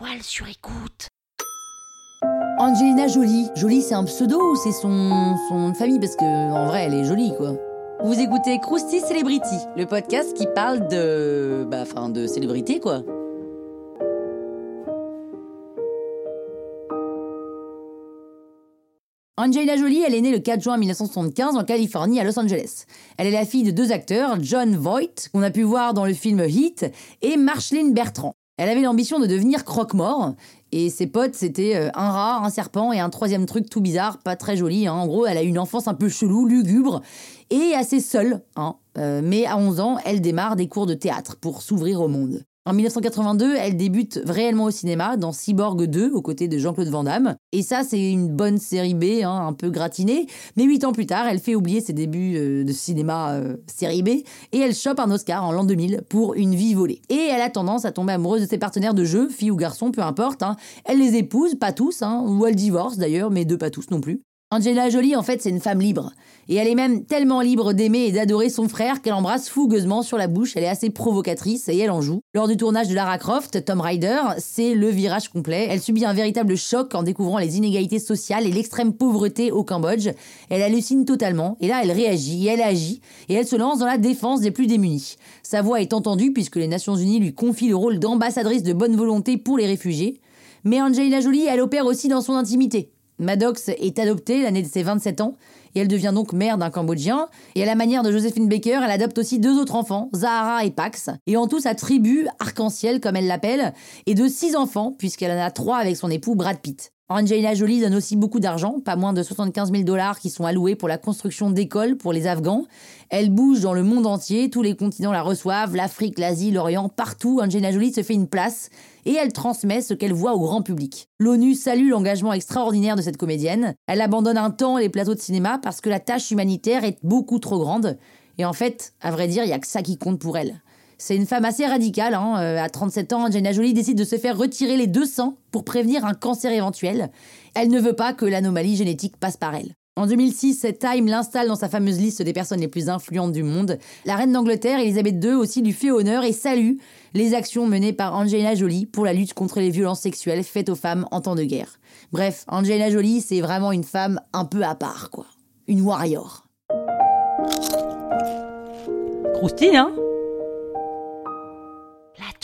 toile sur. Angelina Jolie. Jolie, c'est un pseudo ou c'est son, son famille? Parce que en vrai, elle est jolie, quoi. Vous écoutez Krusty Celebrity, le podcast qui parle de. Bah, enfin, de célébrité, quoi. Angelina Jolie, elle est née le 4 juin 1975 en Californie, à Los Angeles. Elle est la fille de deux acteurs, John Voight, qu'on a pu voir dans le film Heat, et Marceline Bertrand. Elle avait l'ambition de devenir croque-mort, et ses potes, c'était euh, un rat, un serpent et un troisième truc tout bizarre, pas très joli. hein. En gros, elle a une enfance un peu chelou, lugubre, et assez seule. hein. Euh, mais à 11 ans, elle démarre des cours de théâtre pour s'ouvrir au monde. En 1982, elle débute réellement au cinéma dans Cyborg 2 aux côtés de Jean-Claude Van Damme. Et ça, c'est une bonne série B, hein, un peu gratinée. Mais huit ans plus tard, elle fait oublier ses débuts euh, de cinéma euh, série B et elle chope un Oscar en l'an 2000 pour Une vie volée. Et elle a tendance à tomber amoureuse de ses partenaires de jeu, filles ou garçons, peu importe. hein. Elle les épouse, pas tous, hein, ou elle divorce d'ailleurs, mais deux pas tous non plus. Angela Jolie, en fait, c'est une femme libre. Et elle est même tellement libre d'aimer et d'adorer son frère qu'elle embrasse fougueusement sur la bouche. Elle est assez provocatrice et elle en joue. Lors du tournage de Lara Croft, Tom Rider, c'est le virage complet. Elle subit un véritable choc en découvrant les inégalités sociales et l'extrême pauvreté au Cambodge. Elle hallucine totalement. Et là, elle réagit et elle agit. Et elle se lance dans la défense des plus démunis. Sa voix est entendue puisque les Nations Unies lui confient le rôle d'ambassadrice de bonne volonté pour les réfugiés. Mais Angelina Jolie, elle opère aussi dans son intimité. Maddox est adoptée l'année de ses 27 ans et elle devient donc mère d'un Cambodgien. Et à la manière de Joséphine Baker, elle adopte aussi deux autres enfants, Zahara et Pax, et en tout sa tribu, arc-en-ciel comme elle l'appelle, et de six enfants puisqu'elle en a trois avec son époux Brad Pitt. Angelina Jolie donne aussi beaucoup d'argent, pas moins de 75 000 dollars qui sont alloués pour la construction d'écoles pour les Afghans. Elle bouge dans le monde entier, tous les continents la reçoivent, l'Afrique, l'Asie, l'Orient, partout. Angelina Jolie se fait une place et elle transmet ce qu'elle voit au grand public. L'ONU salue l'engagement extraordinaire de cette comédienne. Elle abandonne un temps les plateaux de cinéma parce que la tâche humanitaire est beaucoup trop grande. Et en fait, à vrai dire, il y a que ça qui compte pour elle. C'est une femme assez radicale. Hein. Euh, À 37 ans, Angelina Jolie décide de se faire retirer les deux sangs pour prévenir un cancer éventuel. Elle ne veut pas que l'anomalie génétique passe par elle. En 2006, Time l'installe dans sa fameuse liste des personnes les plus influentes du monde. La reine d'Angleterre, Elisabeth II, aussi lui fait honneur et salue les actions menées par Angelina Jolie pour la lutte contre les violences sexuelles faites aux femmes en temps de guerre. Bref, Angelina Jolie, c'est vraiment une femme un peu à part, quoi. Une warrior. Croustille, hein?